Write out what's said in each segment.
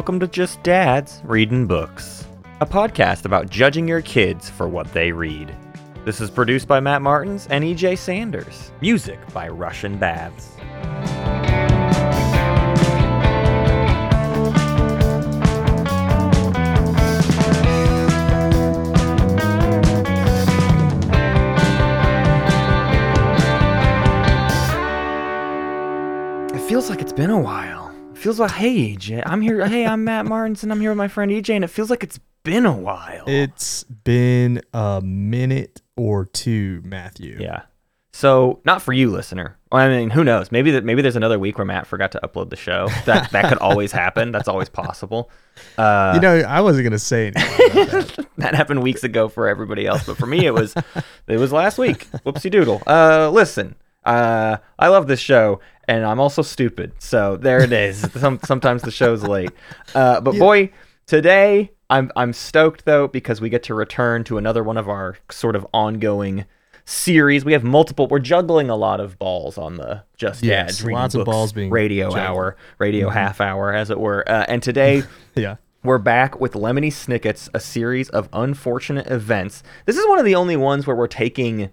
welcome to Just Dads Reading Books, a podcast about judging your kids for what they read. This is produced by Matt Martins and EJ Sanders. Music by Russian Baths. It feels like it's been a while. Feels like, hey, EJ, I'm here. Hey, I'm Matt Martins, and I'm here with my friend EJ, and it feels like it's been a while. It's been a minute or two, Matthew. Yeah. So not for you, listener. Well, I mean, who knows? Maybe that maybe there's another week where Matt forgot to upload the show. That that could always happen. That's always possible. Uh, You know, I wasn't gonna say that. that happened weeks ago for everybody else, but for me, it was it was last week. Whoopsie doodle. Uh, listen, uh, I love this show, and I'm also stupid. So there it is. Some, sometimes the show's late. Uh, but boy, today I'm I'm stoked though because we get to return to another one of our sort of ongoing series. We have multiple. We're juggling a lot of balls on the Just Yes, Dads Reading lots of balls being radio juggled. hour, radio half hour, as it were. Uh, and today. yeah. We're back with Lemony Snicket's A Series of Unfortunate Events. This is one of the only ones where we're taking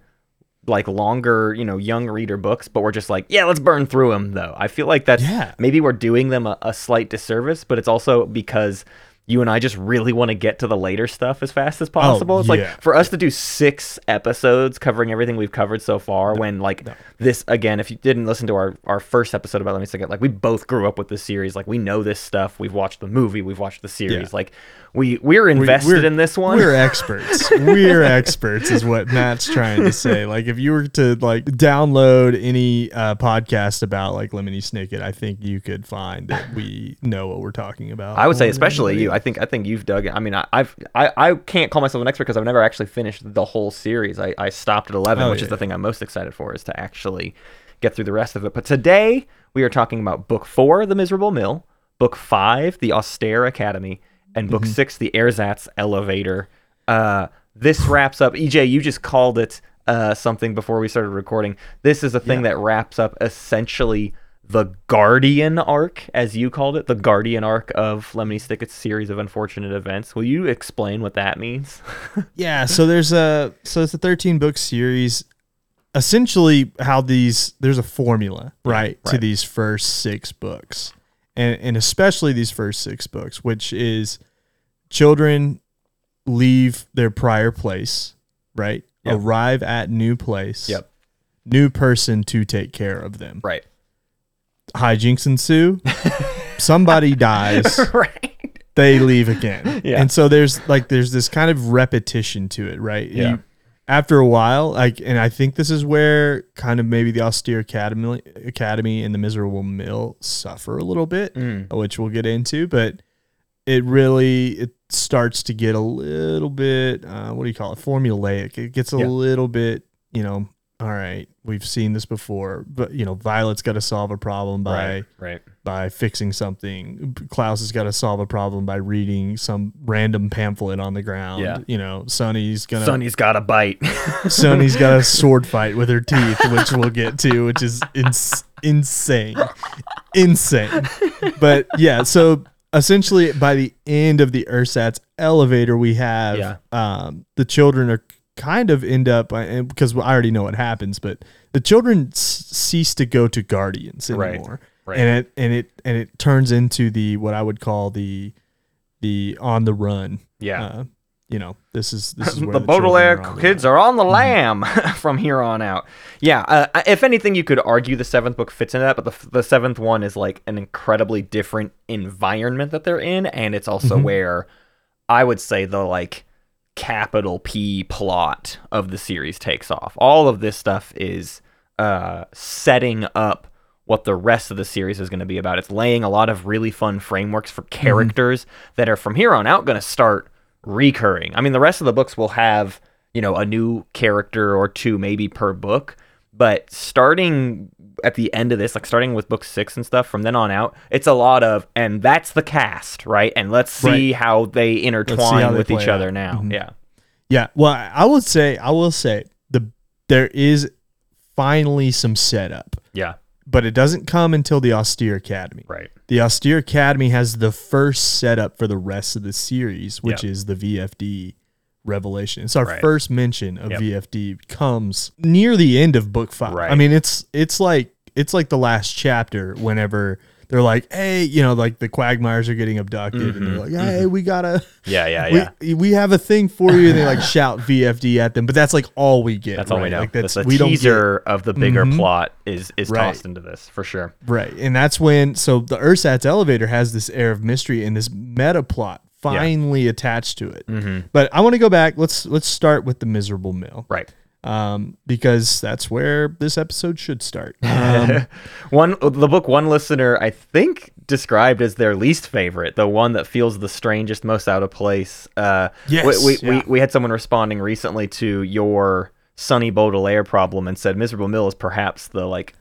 like longer, you know, young reader books, but we're just like, yeah, let's burn through them though. I feel like that's Yeah. maybe we're doing them a, a slight disservice, but it's also because you and I just really want to get to the later stuff as fast as oh, possible. it's Oh, yeah. like for us to do six episodes covering everything we've covered so far, when like this again, if you didn't listen to our, our first episode about Lemony Snicket, like we both grew up with this series. Like we know this stuff. We've watched the movie, we've watched the series. Yeah. Like we we're invested we're- in this one. We're experts. We're experts, is what Matt's trying to say. Like, if you were to like download any uh, podcast about like Lemony Snicket, I think you could find that we know what we're talking about. I would say, especially anybody you. I think I think you've dug. it. I mean, I, I've I, I can't call myself an expert because I've never actually finished the whole series. I, I stopped at eleven, Oh, which is yeah. the thing I'm most excited for, is to actually get through the rest of it. But today we are talking about book four, The Miserable Mill, book five, The Austere Academy, and Mm-hmm. book six, The Ersatz Elevator. Uh, this wraps up. EJ, you just called it uh, something before we started recording. This is a thing that wraps up essentially the Guardian arc, as you called it, the Guardian arc of Lemony Snicket's series of unfortunate events. Will you explain what that means? Yeah, so there's a so it's a 13 book series. Essentially, how these there's a formula right, to right. these first six books, and and especially these first six books, which is children leave their prior place, right, Yep. arrive at new place, Yep. new person to take care of them. right. Hijinks ensue. Somebody dies. right. they leave again. Yeah. And so there's like there's this kind of repetition to it, right? Yeah. You- after a while, like and I think this is where kind of maybe the austere academy academy and the miserable mill suffer a little bit, Mm. which we'll get into, but it really it starts to get a little bit uh, what do you call it formulaic it gets a Yeah. little bit you know all right we've seen this before but you know violet's got to solve a problem by Right. Right. by fixing something. Klaus has got to solve a problem by reading some random pamphlet on the ground. Yeah. You know, Sunny's gonna Sunny's got a bite. Sunny's got a sword fight with her teeth, which we'll get to, which is ins- insane, insane. But yeah, so essentially by the end of the ersatz elevator, we have Yeah. um, the children are kind of end up and because I already know what happens, but the children s- cease to go to guardians Right. anymore Right. and it and it and it turns into the what I would call the the on the run. yeah. Uh, you know, this is this is where the, the, Baudelaire are kids are on the lam from here on out. Yeah, uh, if anything, you could argue the seventh book fits into that, but the, the seventh one is like an incredibly different environment that they're in, and it's also Mhm. where I would say the like capital P plot of the series takes off. All of this stuff is uh, setting up what the rest of the series is going to be about. It's laying a lot of really fun frameworks for characters that are from here on out going to start recurring. I mean, the rest of the books will have, you know, a new character or two maybe per book, but starting at the end of this, like starting with book six and stuff, from then on out, it's a lot of, and that's the cast, right? And let's see how they intertwine how they with each play other out. now. Mhm. Yeah. Yeah. Well, I would say I will say the there is finally some setup Yeah. But it doesn't come until the Austere Academy. Right. The Austere Academy has the first setup for the rest of the series, which Yep. is the VFD revelation. It's our Right. first mention of Yep. VFD comes near the end of book five. Right. I mean, it's it's like it's like the last chapter whenever they're like, hey, you know, like the Quagmires are getting abducted, and they're like, hey, we gotta, Yeah, Mm-hmm. yeah, yeah. we, we have a thing for you. And they like shout VFD at them, but that's like all we get. That's all we right? know. Like that's that's the we teaser of the bigger Mhm. plot is is Right. tossed into this for sure. Right. And that's when so the Ersatz elevator has this air of mystery and this meta plot finally attached to it. Mm-hmm. But I want to go back. Let's let's start with the miserable mill. Right. Um, because that's where this episode should start. Um, one the book one listener I think described as their least favorite, the one that feels the strangest, most out of place. Uh, Yes, we, we, yeah. we, we had someone responding recently to your Sunny Baudelaire problem and said Miserable Mill is perhaps the like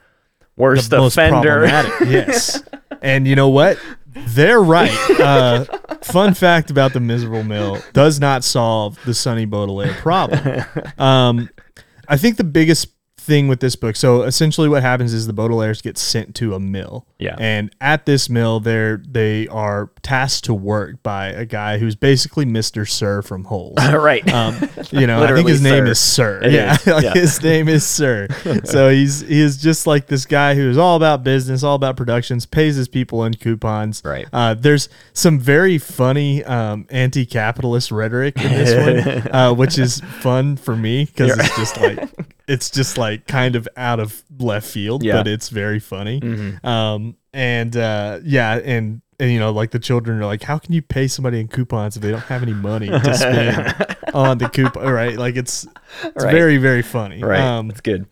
worst the offender. yes. And you know what? They're right. Uh, fun fact about the miserable mill does not solve the Sunny Baudelaire problem. Um, I think the biggest thing with this book, so essentially what happens is the Baudelaires get sent to a mill. Yeah. And at this mill, they're they are tasked to work by a guy who's basically Mr. Sir from Holes. right. Um, you know, I think his name Sir. is Sir. It yeah, is, like yeah. his name is Sir. so he's he is just like this guy who is all about business, all about productions, pays his people in coupons. Right. Uh, there's some very funny um, anti-capitalist rhetoric in this one, uh, which is fun for me because it's just like it's just like kind of out of left field, Yeah. but it's very funny. Mhm. Um, and uh, yeah, and and you know, like the children are like, how can you pay somebody in coupons if they don't have any money to spend on the coupon? Right? Like it's it's Right. very very funny. Right. Um, That's good.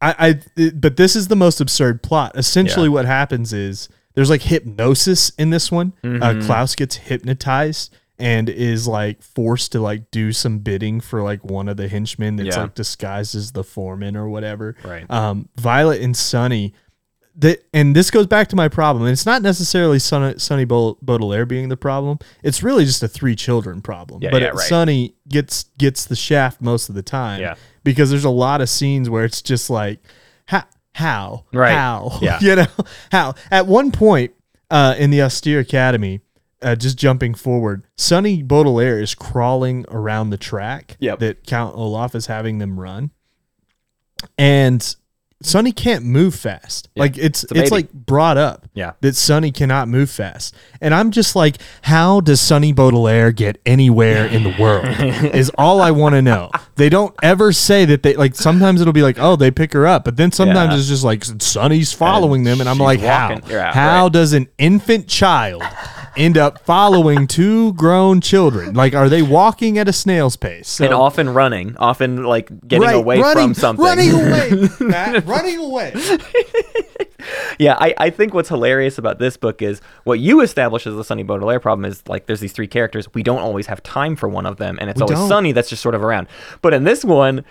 I, I it- but this is the most absurd plot. Essentially, what happens is there's like hypnosis in this one. Uh, Klaus gets hypnotized and is like forced to like do some bidding for like one of the henchmen that's Yeah. like disguised as the foreman or whatever. Right. Um, Violet and Sunny. That and this goes back to my problem. And it's not necessarily Sunny, Sunny Baudelaire being the problem. It's really just a three children problem. Yeah, but yeah, right. Sunny gets gets the shaft most of the time Yeah. because there's a lot of scenes where it's just like how how Right. how Yeah. you know how at one point uh, in the austere academy uh, just jumping forward sunny baudelaire is crawling around the track Yep. that count olaf is having them run and sunny can't move fast like it's a it's, like brought up Yeah. that Sunny cannot move fast. And I'm just like, how does Sunny Baudelaire get anywhere in the world? is all I want to know. They don't ever say that they like sometimes it'll be like, oh, they pick her up, but then sometimes Yeah. it's just like Sunny's following them, and I'm like, walking- how? yeah, how right. does an infant child end up following two grown children? Like, are they walking at a snail's pace? So, and often running, often like getting Right, away running, from something. Running away, Matt, running away. Yeah, I, I think what's hilarious about this book is what you establish as the Sunny Baudelaire problem is like there's these three characters. We don't always have time for one of them, and it's always don't. Sunny that's just sort of around. But in this one,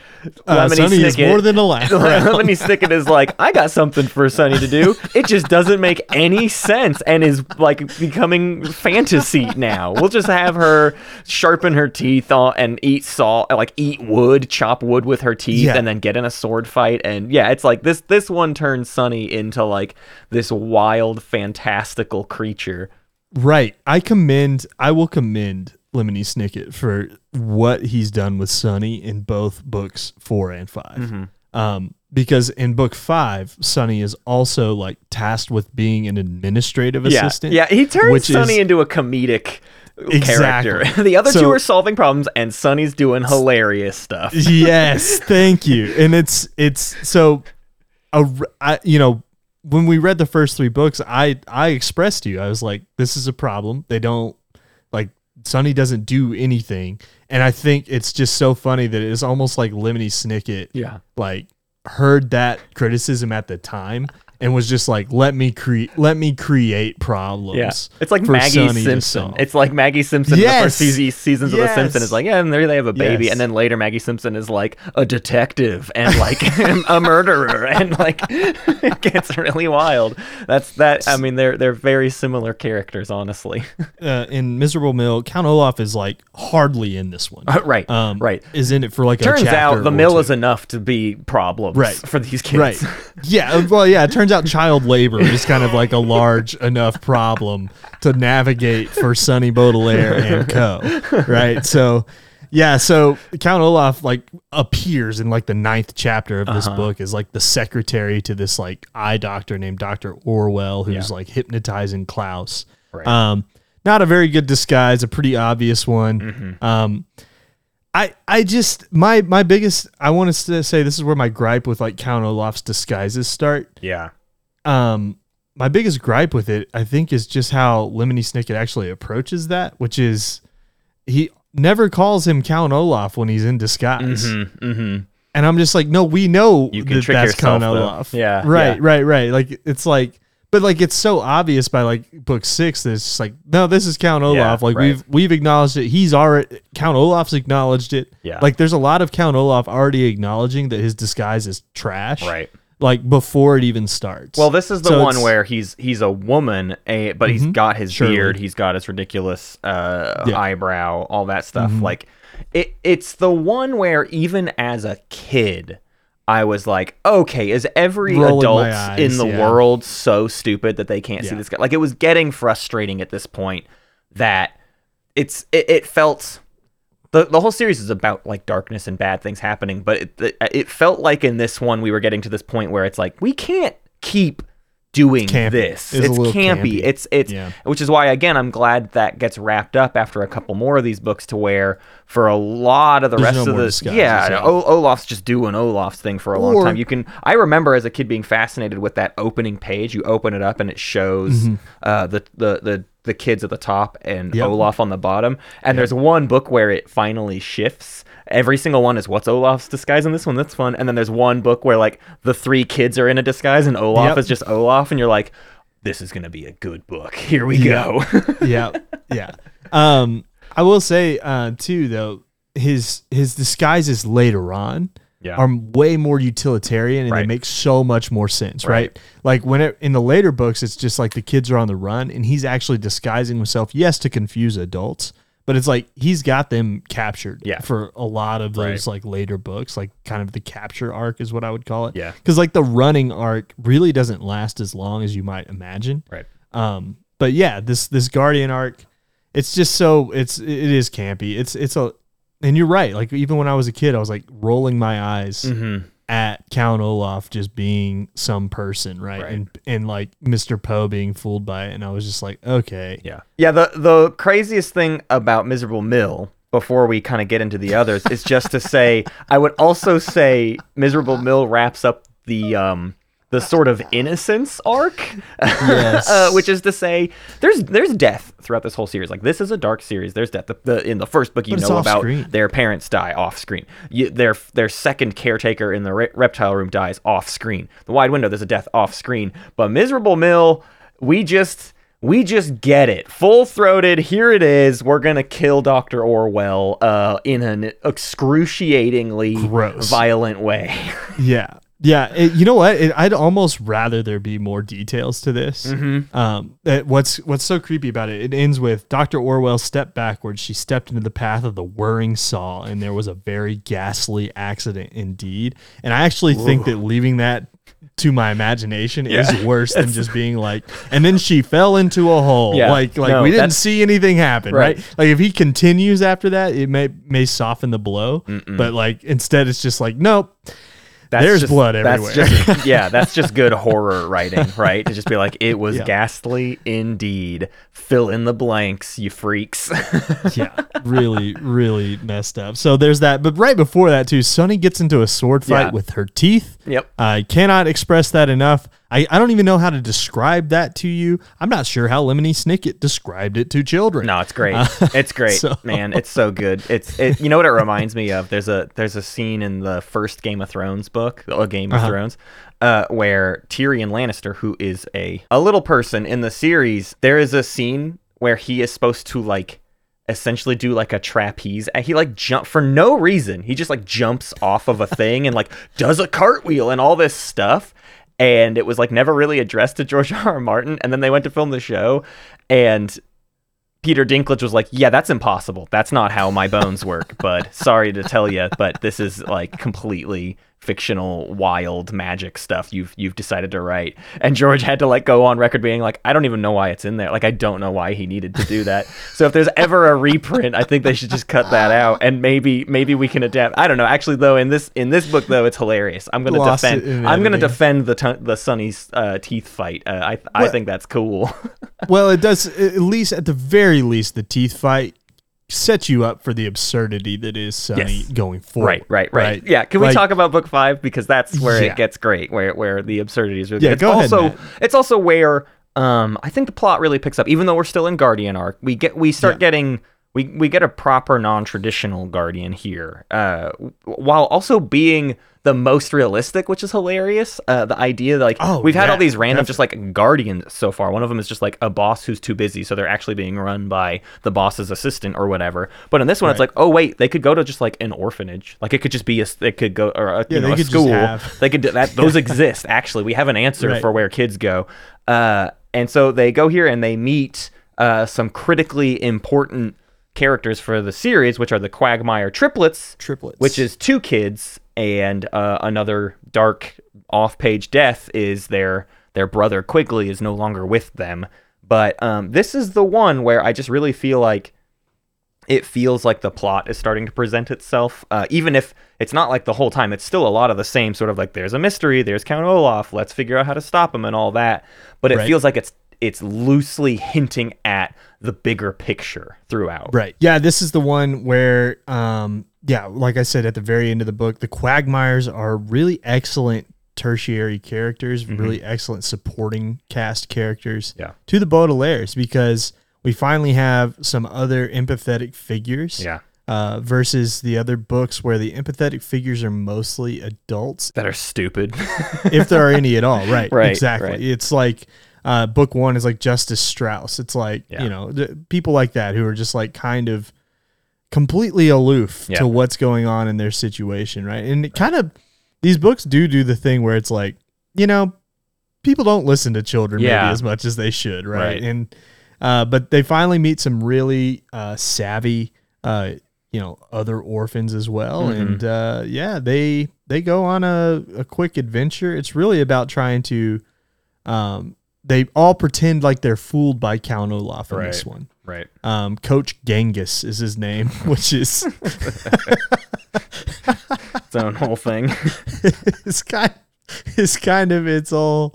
Uh, Lemony Sunny is more than a laugh. Lemony Snicket is like, I got something for Sunny to do. It just doesn't make any sense and is like becoming fantasy now. We'll just have her sharpen her teeth on and eat salt, like eat wood, chop wood with her teeth, Yeah. and then get in a sword fight. And yeah, it's like this. This one turns Sunny into like this wild, fantastical creature. Right. I commend I will commend Lemony Snicket for what he's done with Sunny in both books four and 5 Mm-hmm. Um, because in book five, Sunny is also like tasked with being an administrative Yeah, assistant. yeah. He turns Sunny is- into a comedic. Exactly. Character. The other So- two are solving problems, and Sunny's doing hilarious stuff. yes, thank you. And it's it's so, a, I, you know, when we read the first three books, I I expressed to you, I was like, this is a problem. They don't like Sunny doesn't do anything, and I think it's just so funny that it's almost like Lemony Snicket, Yeah. like heard that criticism at the time and was just like, let me create, let me create problems. Yeah, it's like Maggie Sunny Simpson. It's like Maggie Simpson in the Yes. first few seasons of The Simpsons Yes. is like, yeah, and there they have a baby, Yes. and then later Maggie Simpson is like a detective and like a murderer, and like it gets really wild. That's that. I mean, they're they're very similar characters, honestly. uh, in Miserable Mill, Count Olaf is like hardly in this one. right, Um, right. Is in it for like Turns a chapter out the mill two. is enough to be problems Right. for these kids. Right. Yeah. uh, Well, yeah. It turns turns out child labor is kind of like a large enough problem to navigate for Sunny Baudelaire and co. Right. So yeah, so Count Olaf like appears in like the ninth chapter of this Uh-huh. book as like the secretary to this like eye doctor named Dr. Orwell, who's Yeah. like hypnotizing Klaus. Right. Um, not a very good disguise, a pretty obvious one. Mm-hmm. Um, I I just my my biggest I want to say this is where my gripe with like Count Olaf's disguises start. yeah. Um, my biggest gripe with it, I think, is just how Lemony Snicket actually approaches that, which is he never calls him Count Olaf when he's in disguise. Mm-hmm. Mm-hmm. And I'm just like, no, we know You can that trick that's yourself, Count though. Olaf. Yeah, Right, yeah. right, right. Like it's like but like it's so obvious by like book six that it's just like, no, this is Count Olaf. like right. we've we've acknowledged it. He's already Count Olaf's acknowledged it. Yeah. Like there's a lot of Count Olaf already acknowledging that his disguise is trash. Right. Like before it even starts. Well, this is the So one where he's he's a woman, a, but he's Mhm. got his Surely. beard, he's got his ridiculous uh, Yeah. eyebrow, all that stuff. Mhm. Like it, it's the one where even as a kid, I was like, okay, is every Rolling adult eyes, in the yeah. world so stupid that they can't see this guy? Like it was getting frustrating at this point that it's it, it felt the, the whole series is about like darkness and bad things happening but it, it, felt like in this one we were getting to this point where it's like we can't keep doing Campy. this It's it's campy. campy. it's it's Yeah. which is why again i'm glad that gets wrapped up after a couple more of these books to where for a lot of the There's rest no of the yeah, olaf's just doing olaf's thing for a long time you can i remember as a kid being fascinated with that opening page you open it up and it shows uh, the, the the the kids at the top and. Yep. olaf on the bottom. And there's one book where it finally shifts. Every single one is what's olaf's disguise in this one? That's fun. And then there's one book where like the three kids are in a disguise and olaf Yep. is just olaf and you're like this is gonna be a good book. Here we go. Yeah, yeah. Um, I will say uh, too though his his disguises later on Yeah. are way more utilitarian and they Right. make so much more sense, right? Right. Like when it, in the later books, it's just like the kids are on the run and he's actually disguising himself, yes, to confuse adults, but it's like he's got them captured Yeah. for a lot of those Right. like later books, like kind of the capture arc is what I would call it. Yeah. Because like the running arc really doesn't last as long as you might imagine. right Um, but yeah, this this Guardian arc, it's just so it's it is campy. It's it's a and you're right. Like even when I was a kid, I was like rolling my eyes mm-hmm. at Count Olaf just being some person, right? Right. And and like Mr. Poe being fooled by it, and I was just like, okay, Yeah. Yeah, the the craziest thing about Miserable Mill before we kind of get into the others is just to say I would also say Miserable Mill wraps up the um the sort of innocence arc, Yes. uh, which is to say, there's there's death throughout this whole series. Like this is a dark series. There's death. The, the in the first book, you know about screen. their parents die off screen. You, their their second caretaker in the re- reptile room dies off screen. The wide window, there's a death off screen. But Miserable Mill, we just we just get it full throated. Here it is. We're gonna kill Doctor Orwell uh, in an excruciatingly Gross. violent way. yeah, yeah. It- you know what? It, I'd almost rather there be more details to this. Mm-hmm. Um, that what's what's so creepy about it? It ends with Doctor Orwell stepped backwards. She stepped into the path of the whirring saw, and there was a very ghastly accident indeed. And I actually think that leaving that to my imagination is worse than just being like, and then she fell into a hole. Yeah. Like like No, we didn't see anything happen, right. Right. Like if he continues after that, it may may soften the blow. But like instead, it's just like nope. That's There's just- blood that's everywhere. just- yeah, that's just good horror writing, right? To just be like, it was Yeah. ghastly indeed. Fill in the blanks, you freaks. yeah, really, really messed up. So there's that. But right before that, too, Sonny gets into a sword fight Yeah. with her teeth. yep. I cannot express that enough. I, I don't even know how to describe that to you. I'm not sure how Lemony Snicket described it to children. No, it's great. it's great, so- man. It's so good. It's it, you know what it reminds me of. There's a there's a scene in the first Game of Thrones book, a Game of Uh-huh. Thrones, uh, where Tyrion Lannister, who is a a little person in the series, there is a scene where he is supposed to like essentially do like a trapeze and he like jump for no reason he just like jumps off of a thing and like does a cartwheel and all this stuff and it was like never really addressed to George R. R. Martin and then they went to film the show and Peter Dinklage was like, "Yeah, that's impossible. That's not how my bones work." But sorry to tell you, but this is like completely fictional wild magic stuff you've you've decided to write. And george had to like go on record being like i don't even know why it's in there. Like i don't know why he needed to do that. So if there's ever a reprint i think they should just cut that out and maybe maybe we can adapt. I don't know. Actually though in this in this book though it's hilarious. I'm gonna Lost defend i'm gonna defend the t- the sunny's uh, teeth fight. Uh, i i What? think that's cool. Well, it does at least at the very least the teeth fight sets you up for the absurdity that is Sunny Yes. going forward. Right, right, right, Yeah, can we Like, talk about book five because that's where Yeah. it gets great, where where the absurdities are. Yeah, it's go ahead, also Matt. it's also where um I think the plot really picks up, even though we're still in Guardian arc. We get we start Yeah. getting we we get a proper non-traditional Guardian here, uh, while also being the most realistic, which is hilarious. Uh, the idea that, like Oh, we've had all these random just like guardians so far. One of them is just like a boss who's too busy, so they're actually being run by the boss's assistant or whatever. But in this one, it's like, oh wait, they could go to just like an orphanage. Like it could just be a, they could go or a, Yeah, you know, they a school. have- They could do that. Those exist actually. We have an answer Right. for where kids go. Uh, and so they go here and they meet uh, some critically important characters for the series, which are the Quagmire triplets, Triplets. which is two kids, and uh, another dark off-page death is their their brother Quigley is no longer with them. But um, this is the one where I just really feel like it feels like the plot is starting to present itself. Uh, even if it's not like the whole time, it's still a lot of the same sort of like there's a mystery, there's Count Olaf, let's figure out how to stop him and all that. But it Right. feels like it's it's loosely hinting at the bigger picture throughout. Right. Yeah, this is the one where um yeah, like I said at the very end of the book, the Quagmires are really excellent tertiary characters, really excellent supporting cast characters Yeah. to the Baudelaires because we finally have some other empathetic figures. Yeah. Uh, versus the other books where the empathetic figures are mostly adults, That are stupid. if there are any at all. Right. Right, Exactly. right. It's like uh, book one is like Justice Strauss. It's like, Yeah. you know, the, people like that who are just like kind of completely aloof Yeah. to what's going on in their situation. Right. And it kind of, these books do do the thing where it's like, you know, people don't listen to children Yeah. maybe as much as they should. Right. Right. And, uh, but they finally meet some really uh, savvy, uh, you know, other orphans as well. Mhm. And uh, yeah, they they go on a, a quick adventure. It's really about trying to um, they all pretend like they're fooled by Count Olaf in this Right. one. right. Um, Coach Genghis is his name, which is Its own whole thing. it's kind it's kind of its all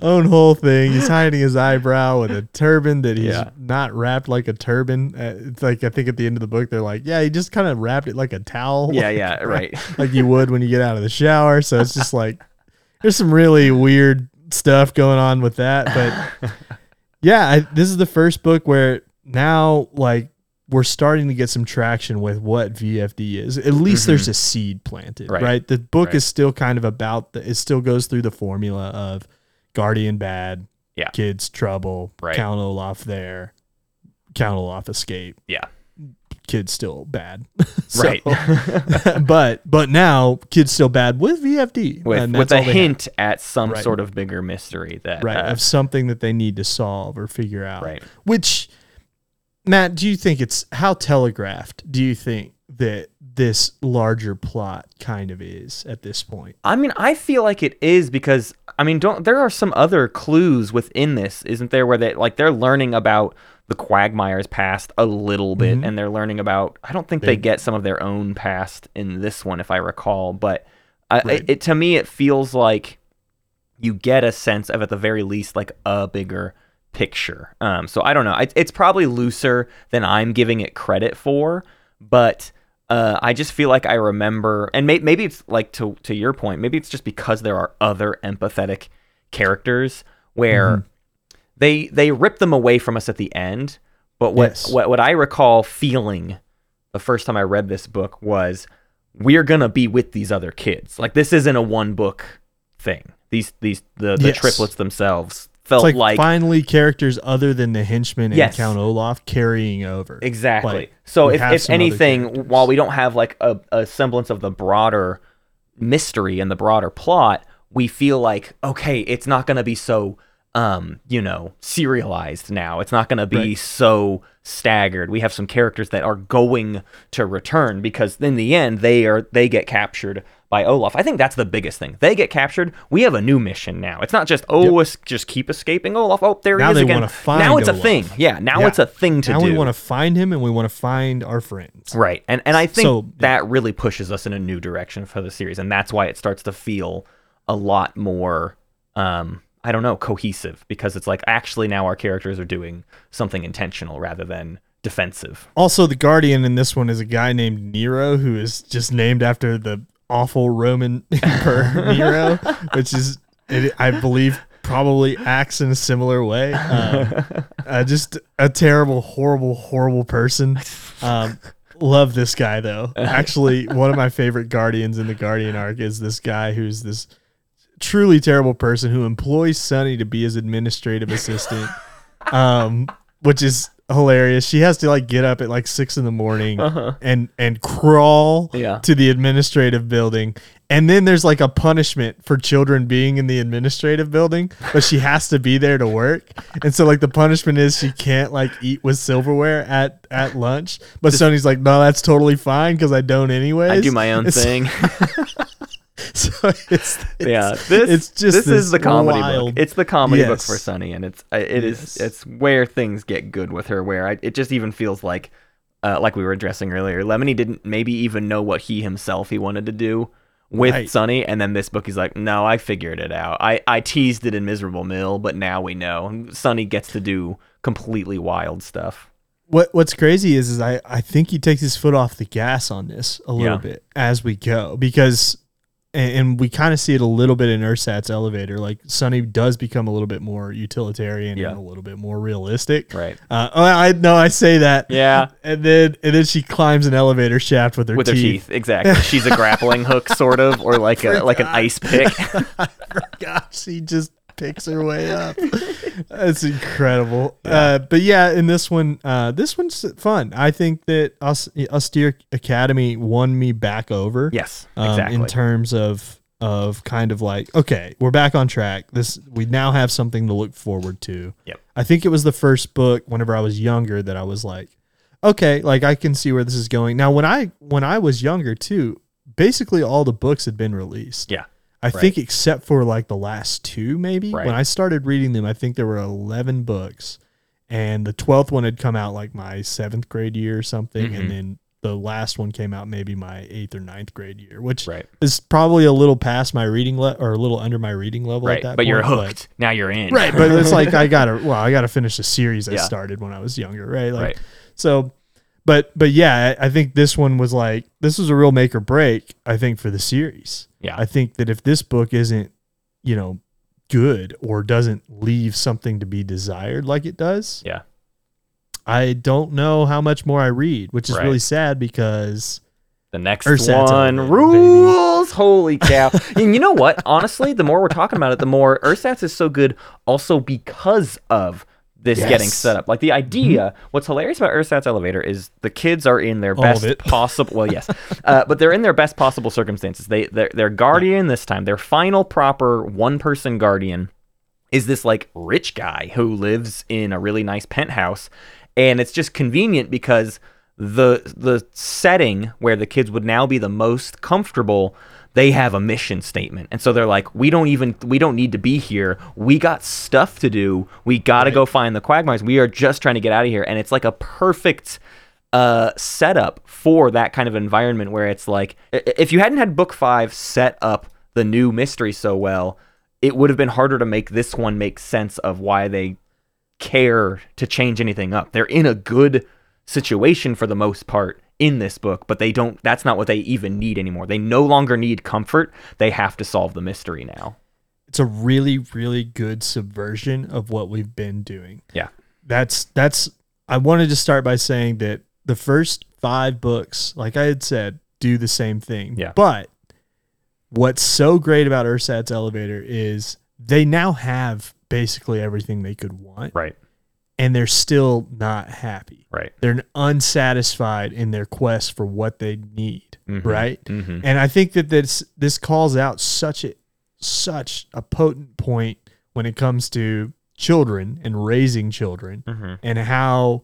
own whole thing. He's hiding his eyebrow with a turban that he's Yeah. not wrapped like a turban. Uh, it's like I think at the end of the book they're like, yeah, he just kind of wrapped it like a towel. yeah, yeah, right. like you would when you get out of the shower. So it's just like there's some really weird stuff going on with that. But yeah, I, this is the first book where now like we're starting to get some traction with what VFD is. At least there's a seed planted, Mm-hmm. Right. right? The book Right. is still kind of about the. It still goes through the formula of guardian bad, Yeah. kids trouble, Right. Count Olaf there, Count Olaf escape, Yeah. Kids still bad. So- Right. but but now kids still bad with VFD with and with a they have. hint at some Right. sort of bigger mystery that right uh, of something that they need to solve or figure out. right. Which Matt, do you think it's how telegraphed? Do you think that this larger plot kind of is at this point? I mean, I feel like it is because I mean, don't there are some other clues within this, isn't there? Where they like they're learning about the Quagmire's past a little bit, Mhm. and they're learning about. I don't think they They- get some of their own past in this one, if I recall. But I, Right. it, it to me, it feels like you get a sense of at the very least like a bigger picture. Um, so I don't know. It, it's probably looser than I'm giving it credit for, but uh, I just feel like I remember, and may, maybe it's like to to your point, maybe it's just because there are other empathetic characters where Mm-hmm. They they rip them away from us at the end. But what Yes. what what I recall feeling the first time I read this book was we're gonna be with these other kids. Like this isn't a one book thing. These these the, the Yes. triplets themselves felt like, like, finally characters other than the henchman Yes. and Count Olaf carrying over. exactly. Like, so if, if anything, while we don't have like a, a semblance of the broader mystery and the broader plot, we feel like okay, it's not gonna be so um, you know, serialized now. It's not going to be Right. so staggered. We have some characters that are going to return because in the end they are they get captured by Olaf. I think that's the biggest thing. They get captured. We have a new mission now. It's not just oh, es- just keep escaping Olaf. Oh, there Now he is they again. now it's a thing. Yeah, now Yeah. it's a thing to now do. Now we want to find him and we want to find our friends. Right. And and I think So- that really pushes us in a new direction for the series and that's why it starts to feel a lot more um I don't know, cohesive because it's like actually now our characters are doing something intentional rather than defensive. Also, the guardian in this one is a guy named Nero, who is just named after the awful Roman emperor Nero, which is, it, I believe, probably acts in a similar way. Um, uh, just a terrible, horrible, horrible person. Um, love this guy though. Actually, one of my favorite guardians in the Guardian arc is this guy who's this truly terrible person who employs Sunny to be his administrative assistant. Um, which is hilarious. She has to like get up at like six in the morning and and crawl Yeah. to the administrative building. And then there's like a punishment for children being in the administrative building, but she has to be there to work. And so like the punishment is she can't like eat with silverware at at lunch. But Sunny's like, no, that's totally fine because I don't anyways. I do my own It's- thing. So it's, it's yeah, this it's just this, is the comedy wild- book. It's the comedy book for Sunny, and it's uh, it is Yes. it's where things get good with her. Where I, it just even feels like, uh, like we were addressing earlier, Lemony didn't maybe even know what he himself he wanted to do with Right. Sunny, and then this book he's like, no, I figured it out. I I teased it in Miserable Mill, but now we know. Sunny gets to do completely wild stuff. what what's crazy is is I, I think he takes his foot off the gas on this a little Yeah. bit as we go because and, and we kind of see it a little bit in Ersatz elevator like Sunny does become a little bit more utilitarian Yeah. and a little bit more realistic Right. uh, oh, I know I say that Yeah. and then and then she climbs an elevator shaft with her With her teeth. teeth, exactly. She's a grappling hook, sort of, or like a like an ice pick. Gosh, he just picks her way up. That's incredible. Uh, but yeah, in this one, uh, this one's fun. I think that Aus- Austere Academy won me back over. yes, um, exactly. In terms of of kind of like, okay, we're back on track. This we now have something to look forward to. Yep. I think it was the first book whenever I was younger that I was like, okay, like I can see where this is going. Now when I when I was younger too, basically all the books had been released. yeah. I think except for like the last two, maybe. Right. When I started reading them, I think there were eleven books, and the twelfth one had come out like my seventh grade year or something, Mhm. and then the last one came out maybe my eighth or ninth grade year, which Right. is probably a little past my reading level or a little under my reading level Right. at that But you're point, hooked. now you're in. right? But it's like I gotta well, I gotta finish the series I started when I was younger, right? Like Right. so. But but yeah, I think this one was like this was a real make or break. I think for the series. Yeah. I think that if this book isn't, you know, good or doesn't leave something to be desired like it does, Yeah. I don't know how much more I read, which is Right. really sad because The next Ersatz one rules. Holy cow. and you know what? Honestly, the more we're talking about it, the more Ersatz is so good also because of this getting set up. Like the idea, what's hilarious about Ersatz elevator is the kids are in their All best possible well, yes. Uh, but they're in their best possible circumstances. They they're, their guardian this time, their final proper one person guardian is this like rich guy who lives in a really nice penthouse and it's just convenient because the the setting where the kids would now be the most comfortable they have a mission statement. And so they're like we don't even we don't need to be here. We got stuff to do. We got to go find the quagmires. We are just trying to get out of here. And it's like a perfect uh, setup for that kind of environment where it's like if you hadn't had book five set up the new mystery so well it would have been harder to make this one make sense of why they care to change anything up. They're in a good situation for the most part in this book, but they don't that's not what they even need anymore. They no longer need comfort. They have to solve the mystery now. it's a really really good subversion of what we've been doing. Yeah. That's that's I wanted to start by saying that the first 5 books, like I had said, do the same thing. Yeah. But what's so great about Ersatz elevator is they now have basically everything they could want Right. And they're still not happy. Right. They're unsatisfied in their quest for what they need, Mhm. right? Mhm. And I think that this this calls out such a such a potent point when it comes to children and raising children Mm-hmm. and how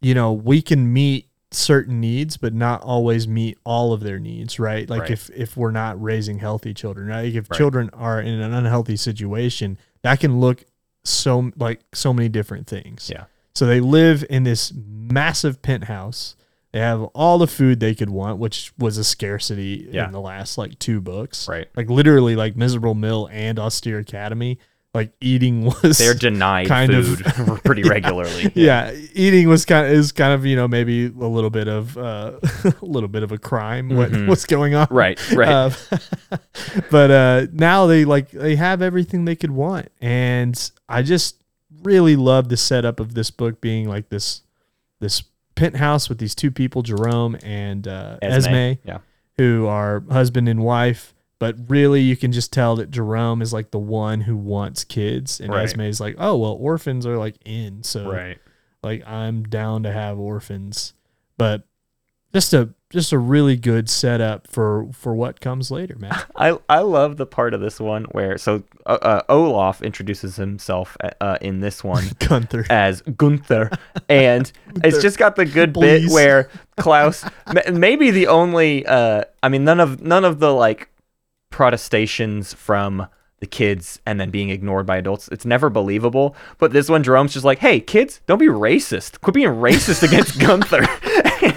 you know we can meet certain needs but not always meet all of their needs right like Right. if if we're not raising healthy children right like if Right. children are in an unhealthy situation that can look so like so many different things Yeah. so they live in this massive penthouse they have all the food they could want which was a scarcity Yeah. in the last like two books Right. like literally like miserable mill and austere academy like eating was They're denied kind of- food pretty regularly. yeah, eating was kind of is kind of you know maybe a little bit of uh, a little bit of a crime. What Mhm. what's going on? Right. Right. Uh, but uh, now they like they have everything they could want, and I just really love the setup of this book being like this this penthouse with these two people, Jerome and uh, Esme, Yeah. who are husband and wife. But really, you can just tell that Jerome is like the one who wants kids, and Right. Esme is like, oh well, orphans are like in, so Right. like I'm down to have orphans, but just a just a really good setup for for what comes later, man. I I love the part of this one where so uh, uh, Olaf introduces himself uh, in this one Gunther. as Gunther, and it's just got the good Please. bit where Klaus, maybe the only, uh, I mean, none of none of the like protestations from the kids and then being ignored by adults. It's never believable. But this one, Jerome's just like, "Hey, kids, don't be racist. Quit being racist against Gunther."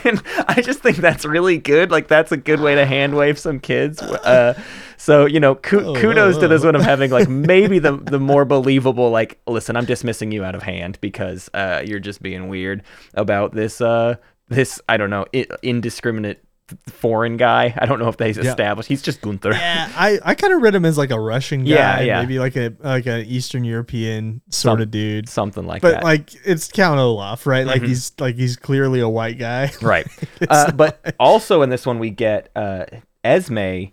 and I just think that's really good. Like that's a good way to hand wave some kids. Uh, so you know, ku- Oh, kudos to oh, this one of having like maybe the the more believable. Like, listen, I'm dismissing you out of hand because uh, you're just being weird about this. Uh, this I don't know, indiscriminate foreign guy. I don't know if they established. He's just Gunther. Yeah, I, I kind of read him as like a Russian guy, Yeah, yeah. maybe like a like an Eastern European sort Some- of dude. Something like But that. But like it's Count Olaf, right? Like Mhm. he's like he's clearly a white guy. right. Uh, not- but also in this one, we get uh, Esme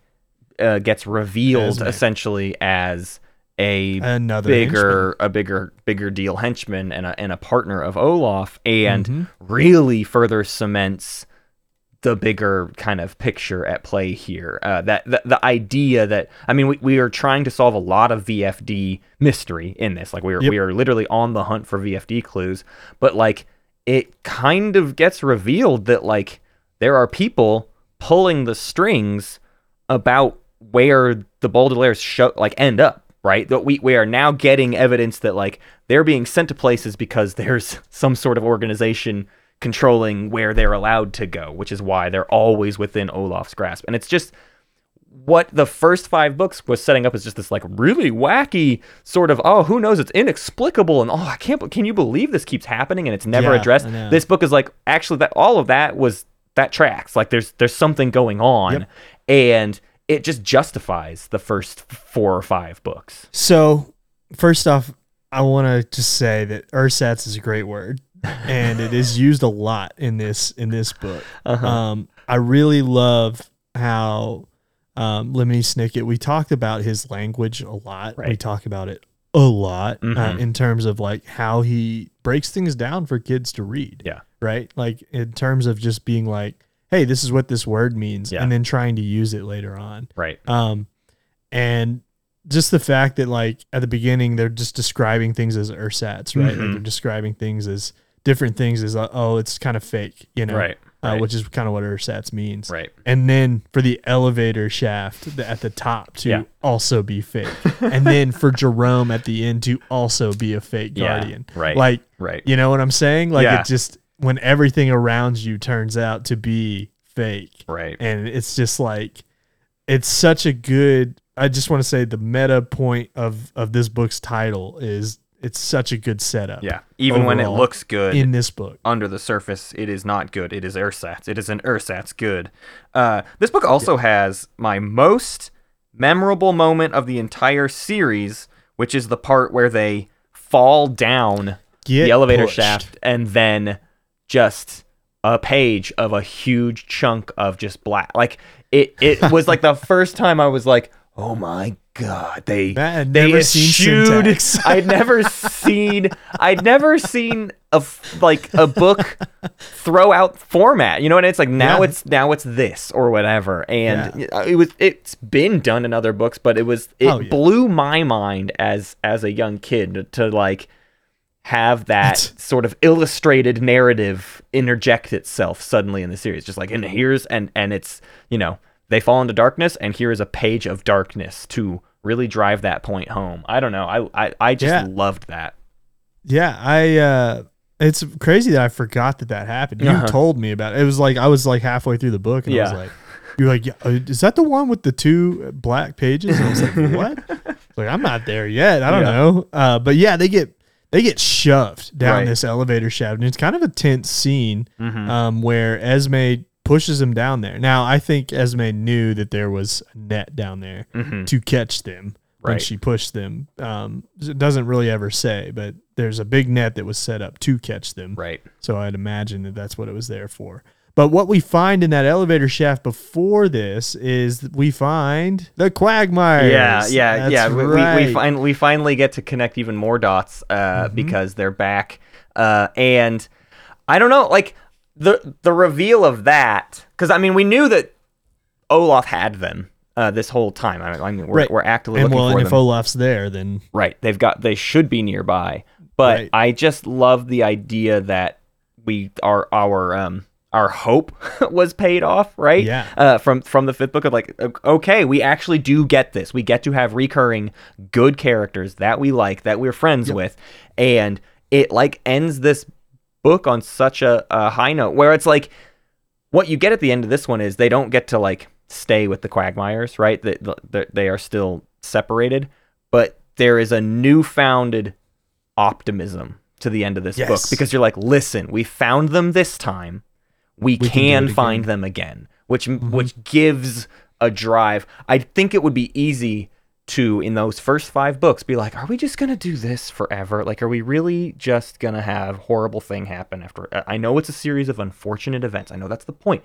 uh, gets revealed Esme. essentially as a another bigger a bigger bigger deal henchman and a, and a partner of Olaf and Mhm. really further cements the bigger kind of picture at play here uh, that the, the idea that I mean we, we are trying to solve a lot of VFD mystery in this like we are Yep. we are literally on the hunt for VFD clues but like it kind of gets revealed that like there are people pulling the strings about where the Baudelaires show like end up, right? That we we are now getting evidence that like they're being sent to places because there's some sort of organization controlling where they're allowed to go, which is why they're always within Olaf's grasp. And it's just what the first five books was setting up as just this like really wacky sort of oh who knows it's inexplicable and oh I can't can you believe this keeps happening and it's never Yeah, addressed. This book is like actually that all of that was that tracks like there's there's something going on Yep. and it just justifies the first four or five books. So, first off, I want to just say that ersatz is a great word, and it is used a lot in this in this book. Uh-huh. Um, I really love how um, Lemony Snicket. We talked about his language a lot. We talk about it a lot uh, Mhm. in terms of like how he breaks things down for kids to read. Yeah. Right. Like in terms of just being like, "Hey, this is what this word means," Yeah. and then trying to use it later on. Right. Um, and just the fact that like at the beginning they're just describing things as ersatz, right? Like Mhm. they're describing things as different things uh, oh, it's kind of fake, you know, Right. Uh, Right. which is kind of what ersatz means. Right. And then for the elevator shaft at the top to Yeah. also be fake, and then for Jerome at the end to also be a fake Yeah, guardian. right. Like Right. you know what I'm saying? Like Yeah. it just when everything around you turns out to be fake Right. and it's just like it's such a good i just want to say the meta point of of this book's title is it's such a good setup Yeah. Even when it looks good in this book under the surface, it is not good. It is ersatz. It is an ersatz good. Uh, this book also has my most memorable moment of the entire series, which is the part where they fall down Get the elevator pushed. shaft and then just a page of a huge chunk of just black. Like it, it was like the first time I was like, oh my god, they Matt had they never seen eschewed. syntax. I'd never seen. I'd never seen of like a book throw out format. You know, and it's like now Yeah. it's now it's this or whatever. And it was it's been done in other books, but it was it Oh, yeah. blew my mind as as a young kid to, to like have that sort of illustrated narrative interject itself suddenly in the series just like and here's and and it's you know they fall into darkness and here is a page of darkness to really drive that point home i don't know i i, I just Yeah. loved that Yeah, I. uh It's crazy that I forgot that that happened. You Uh-huh. told me about it. It was like I was like halfway through the book, and I was like, "You're like, yeah, uh, is that the one with the two black pages?" And I was like, "What?" Like I'm not there yet. I don't Yeah. know. Uh, but yeah, they get they get shoved down Right. this elevator shaft, and it's kind of a tense scene Mhm. um, where Esme pushes him down there. Now, I think Esme knew that there was a net down there Mhm. to catch them when she pushed them. Um, it doesn't really ever say, but there's a big net that was set up to catch them. right So I'd imagine that that's what it was there for. But what we find in that elevator shaft before this is we find the quagmire. yeah yeah That's yeah we, we, we, right. fin- we finally get to connect even more dots uh Mm-hmm. because they're back uh and i don't know like the the reveal of that because i mean we knew that olaf had them uh this whole time i, I mean we're, Right. we're actively and looking well, for and if Olaf's there, then right they've got they should be nearby but Right. i just love the idea that we are our um our hope was paid off, right? Yeah. Uh, from from the fifth book of like, okay, we actually do get this. We get to have recurring good characters that we like, that we're friends with, and it like ends this book on such a, a high note where it's like, what you get at the end of this one is they don't get to like stay with the Quagmires, right? They, they, they are still separated, but there is a newfounded optimism to the end of this book because you're like, listen, we found them this time. We, can can, find them again, which which gives a drive. I think it would be easy to in those first five books be like, are we just gonna do this forever? Like, are we really just gonna have horrible thing happen after? I know it's a series of unfortunate events. I know that's the point.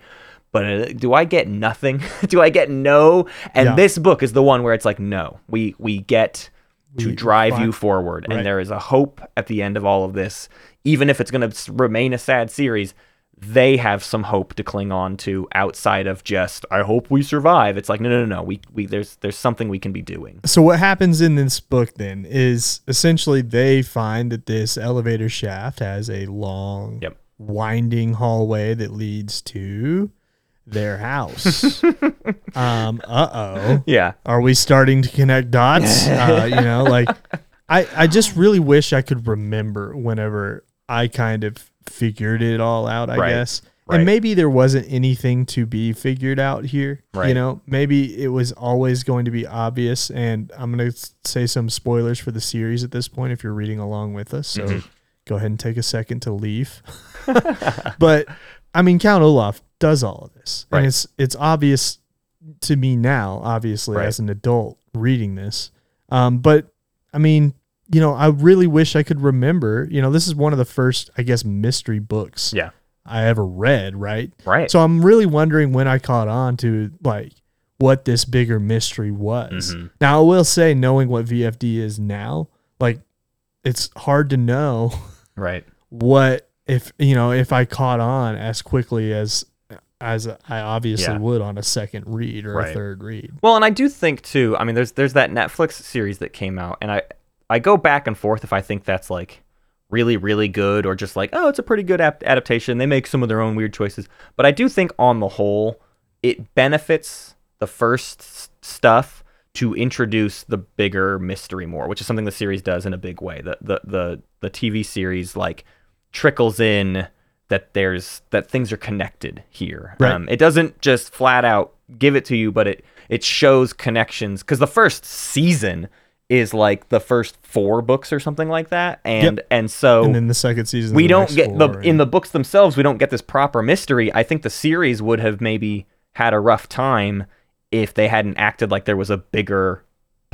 But uh, do I get nothing? do I get no? And Yeah. this book is the one where it's like, no, we we get to We drive find- you forward, Right. and there is a hope at the end of all of this. Even if it's going to remain a sad series, they have some hope to cling on to outside of just I hope we survive. It's like no, no, no, no. We we there's there's something we can be doing. So what happens in this book then is essentially they find that this elevator shaft has a long, Yep. winding hallway that leads to their house. um, uh oh. Yeah. Are we starting to connect dots? uh, you know, like I, I just really wish I could remember whenever I kind of figured it all out, I Right. guess. Right. And maybe there wasn't anything to be figured out here. You know, maybe it was always going to be obvious. And I'm going to say some spoilers for the series at this point if you're reading along with us. So Mm-hmm. go ahead and take a second to leave. but I mean, Count Olaf does all of this, Right. and it's it's obvious to me now, obviously Right. as an adult reading this. Um, but I mean, you know, I really wish I could remember. You know, this is one of the first, I guess, mystery books Yeah. I ever read. Right. Right. So I'm really wondering when I caught on to like what this bigger mystery was. Mhm. Now I will say, knowing what VFD is now, like it's hard to know right. what if you know if I caught on as quickly as as I obviously Yeah. would on a second read or a third read. Well, and I do think too. I mean, there's there's that Netflix series that came out, and I I go back and forth if I think that's like really really good or just like oh it's a pretty good ap- adaptation. They make some of their own weird choices, but I do think on the whole it benefits the first s- stuff to introduce the bigger mystery more, which is something the series does in a big way. The the the the TV series like trickles in that there's that things are connected here. Right. Um, it doesn't just flat out give it to you, but it it shows connections because the first season is like the first four books or something like that, and and so and then the second season, we don't get the in the books themselves we don't get this proper mystery. I think the series would have maybe had a rough time if they hadn't acted like there was a bigger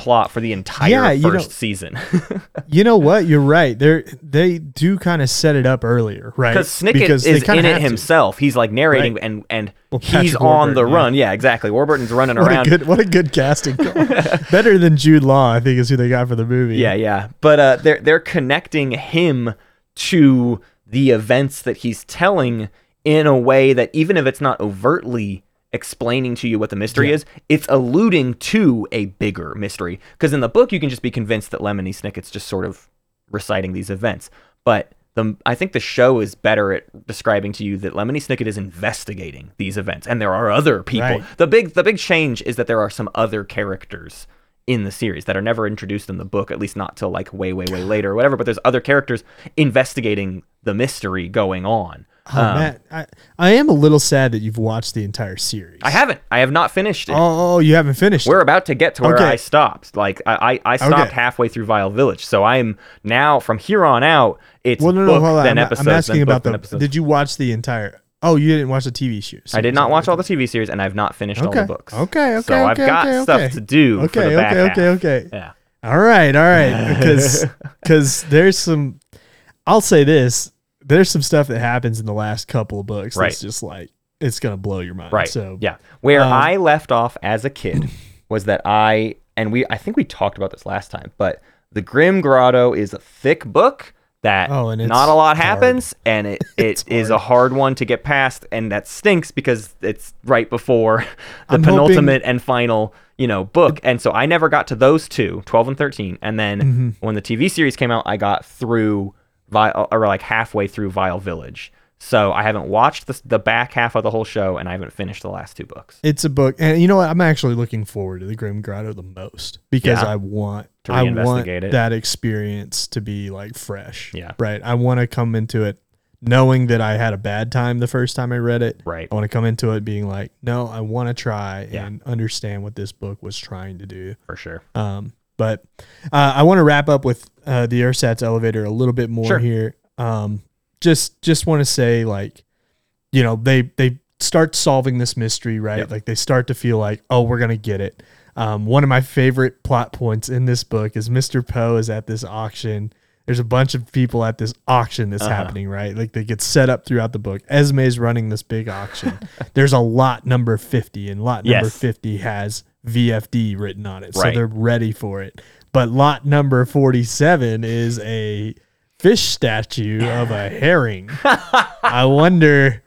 plot for the entire Yeah, you first know- season you know what? You're right. They they do kind of set it up earlier, right? because Snicket Because is in it have to. himself he's like narrating Right. and and Well, he's on the Warburton, yeah. run yeah exactly warburton's running What around a good what a good casting call. Better than Jude Law, I think, is who they got for the movie. Yeah, yeah. But uh, they're they're connecting him to the events that he's telling in a way that even if it's not overtly explaining to you what the mystery Yeah. is, it's alluding to a bigger mystery. Because in the book, you can just be convinced that Lemony Snicket's just sort of reciting these events. But the I think the show is better at describing to you that Lemony Snicket is investigating these events, and there are other people. Right. The big the big change is that there are some other characters in the series that are never introduced in the book, at least not till like way way way later or whatever. But there's other characters investigating the mystery going on. Oh, Um, Matt, I, I am a little sad that you've watched the entire series. I haven't. I have not finished it. Oh, you haven't finished. We're it. about to get to where Okay. I stopped. Like I, I, I stopped Okay. halfway through Vile Village, so I'm now from here on out. It's Well, no, book, no, hold on. then I'm, episodes, I'm asking book, about the. episodes. Did you watch the entire? Oh, you didn't watch the TV series. I did not watch all the TV series, and I've not finished all the books. Okay, okay, So I've okay, got okay, stuff okay. to do for Okay, back okay, okay, okay. Yeah. All right, all right. Because because there's some. I'll say this: there's some stuff that happens in the last couple of books Right. that's just like it's gonna blow your mind. Right. So yeah. Where um, I left off as a kid was that I and we I think we talked about this last time, but the Grim Grotto is a thick book that Oh, not a lot hard. happens and it, it is a hard one to get past and that stinks because it's right before the I'm hoping- penultimate and final you know book and so i never got to those two 12 and 13 and then Mm-hmm. when the tv series came out i got through vile or like halfway through vile village so i haven't watched the, the back half of the whole show and i haven't finished the last two books it's a book, and you know what? I'm actually looking forward to the Grim Grotto the most because Yeah. I want To I want it. that experience to be like fresh. Yeah. Right. I want to come into it knowing that I had a bad time the first time I read it. Right. I want to come into it being like, no, I want to try Yeah. and understand what this book was trying to do. for sure Um, but uh, I want to wrap up with uh, the Ersatz elevator a little bit more Sure. here. Um, just just want to say like, you know, they they start solving this mystery, right? Yep. Like they start to feel like, oh, we're gonna get it. Um, one of my favorite plot points in this book is Mr. Poe is at this auction. There's a bunch of people at this auction that's Uh-huh. happening, right? Like they get set up throughout the book. Esme's running this big auction. There's a lot number 50, and lot number Yes. 50 has VFD written on it. So they're ready for it. But lot number 47 is a fish statue of a herring. I wonder.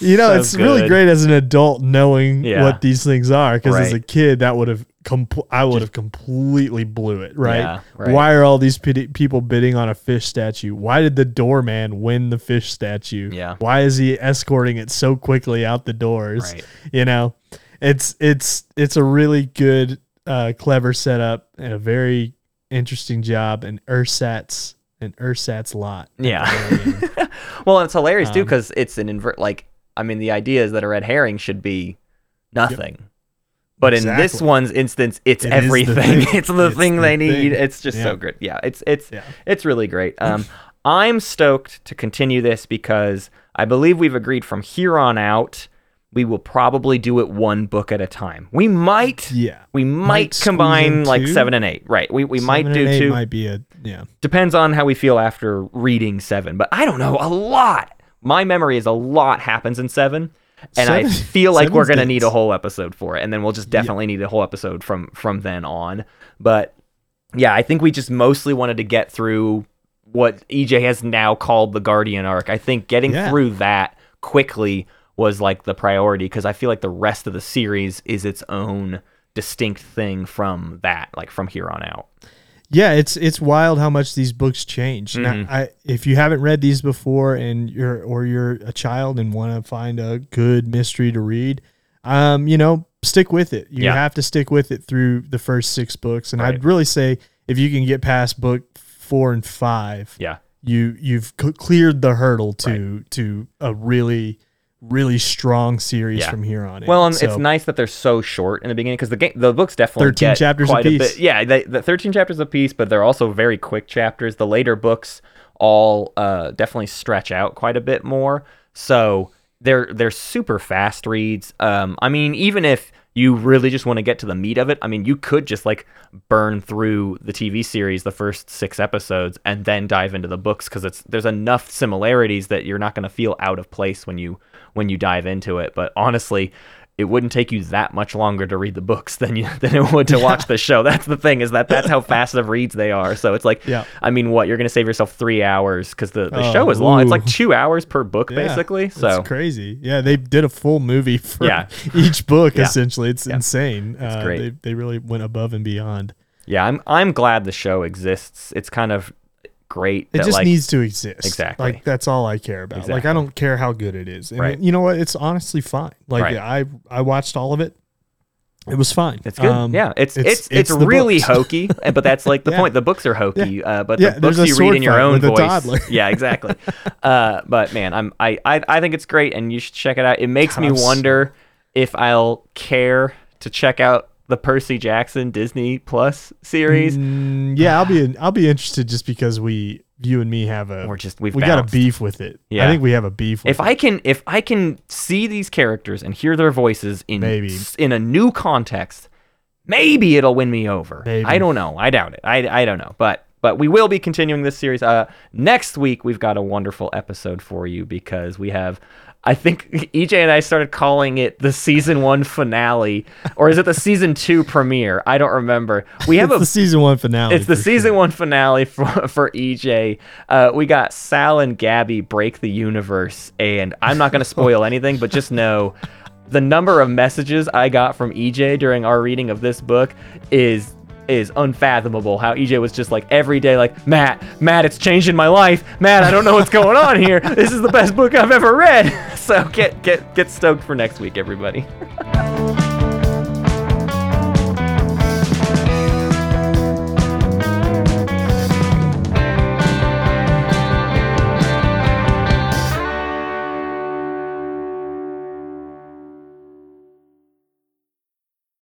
you know, so it's really great as an adult knowing Yeah. what these things are because as a kid that would have compl- I would have completely blew it, right? Yeah, right. Why are all these pit- people bidding on a fish statue? Why did the doorman win the fish statue? Yeah. Why is he escorting it so quickly out the doors? Right. You know, it's it's it's a really good, uh, clever setup and a very interesting job. And Ersatz an Ersatz lot. Yeah. Um, well, it's hilarious too Um, because it's an invert. Like, I mean, the idea is that a red herring should be nothing, but in this one's instance, it's It the everything. thing. it's the It's thing the they need. It's just so Yeah. good. Yeah, it's it's Yeah. it's really great. Um, I'm stoked to continue this because I believe we've agreed from here on out. We will probably do it one book at a time. We might, yeah. we might, squeeze combine like two. seven and eight. Right. We we might do two Might be a yeah. depends on how we feel after reading seven. But I don't know a lot. My memory is a lot happens in seven, and I feel like we're gonna dense. need a whole episode for it, and then we'll just definitely need a whole episode from from then on. But yeah, I think we just mostly wanted to get through what EJ has now called the Guardian arc. I think getting Yeah. through that quickly was like the priority because I feel like the rest of the series is its own distinct thing from that, like from here on out. Yeah, it's it's wild how much these books change. Now, Mhm. I, if you haven't read these before and you're or you're a child and want to find a good mystery to read, um, you know, stick with it. You Yeah. have to stick with it through the first six books, and Right. I'd really say if you can get past book four and five, Yeah. you you've cleared the hurdle to to a really really strong series Yeah. from here on. in. Well, and So- it's nice that they're so short in the beginning because the game, the books definitely 13 get chapters quite a bit. Yeah, they, the thirteen chapters apiece, but they're also very quick chapters. The later books all uh, definitely stretch out quite a bit more. So they're they're super fast reads. Um, I mean, even if you really just want to get to the meat of it, I mean, you could just like burn through the TV series, the first six episodes, and then dive into the books because it's there's enough similarities that you're not going to feel out of place when you when you dive into it. But honestly, it wouldn't take you that much longer to read the books than you than it would to watch the show. That's the thing is that that's how fast of reads they are. So it's like, Yeah. I mean, what you're gonna save yourself three hours because the, the Oh, show is long. It's like two hours per book Yeah, basically. So it's crazy. Yeah, they did a full movie for Yeah. each book. Essentially, it's insane. uh, great. They they really went above and beyond. yeah, I'm I'm glad the show exists. It's kind of great. It that, just like, needs to exist. Exactly. Like that's all I care about. Like I don't care how good it is. And Right. you know what? It's honestly fine. Like Right. I I watched all of it. It was fine. It's good. Um, yeah, it's it's- it's it's, it's really books. hokey, but that's like the Yeah. point. The books are hokey, uh, but Yeah, the books you read in your own voice. yeah, exactly. uh, but man, I'm I, I I think it's great, and you should check it out. It makes God, me so- wonder if I'll care to check out the Percy Jackson Disney Plus series, Mm, yeah, I'll be I'll be interested just because we you and me have a or just we've we got a beef with it. Yeah. I think we have a beef. With If I can if I can see these characters and hear their voices in Maybe. in a new context, maybe it'll win me over. Maybe. I don't know. I doubt it. I, I don't know. But but we will be continuing this series. Uh, next week we've got a wonderful episode for you because we have. I think EJ and I started calling it the season one finale, or is it the season two premiere? I don't remember. We have it's a the season one finale. it's the season sure. one finale for for EJ. Uh, we got Sal and Gabi break the universe, and I'm not going to spoil anything, but just know the number of messages I got from EJ during our reading of this book is is unfathomable. How EJ was just like every day, like Matt, Matt, it's changing my life. Matt, I don't know what's going on here. This is the best book I've ever read. So get get get stoked for next week, everybody.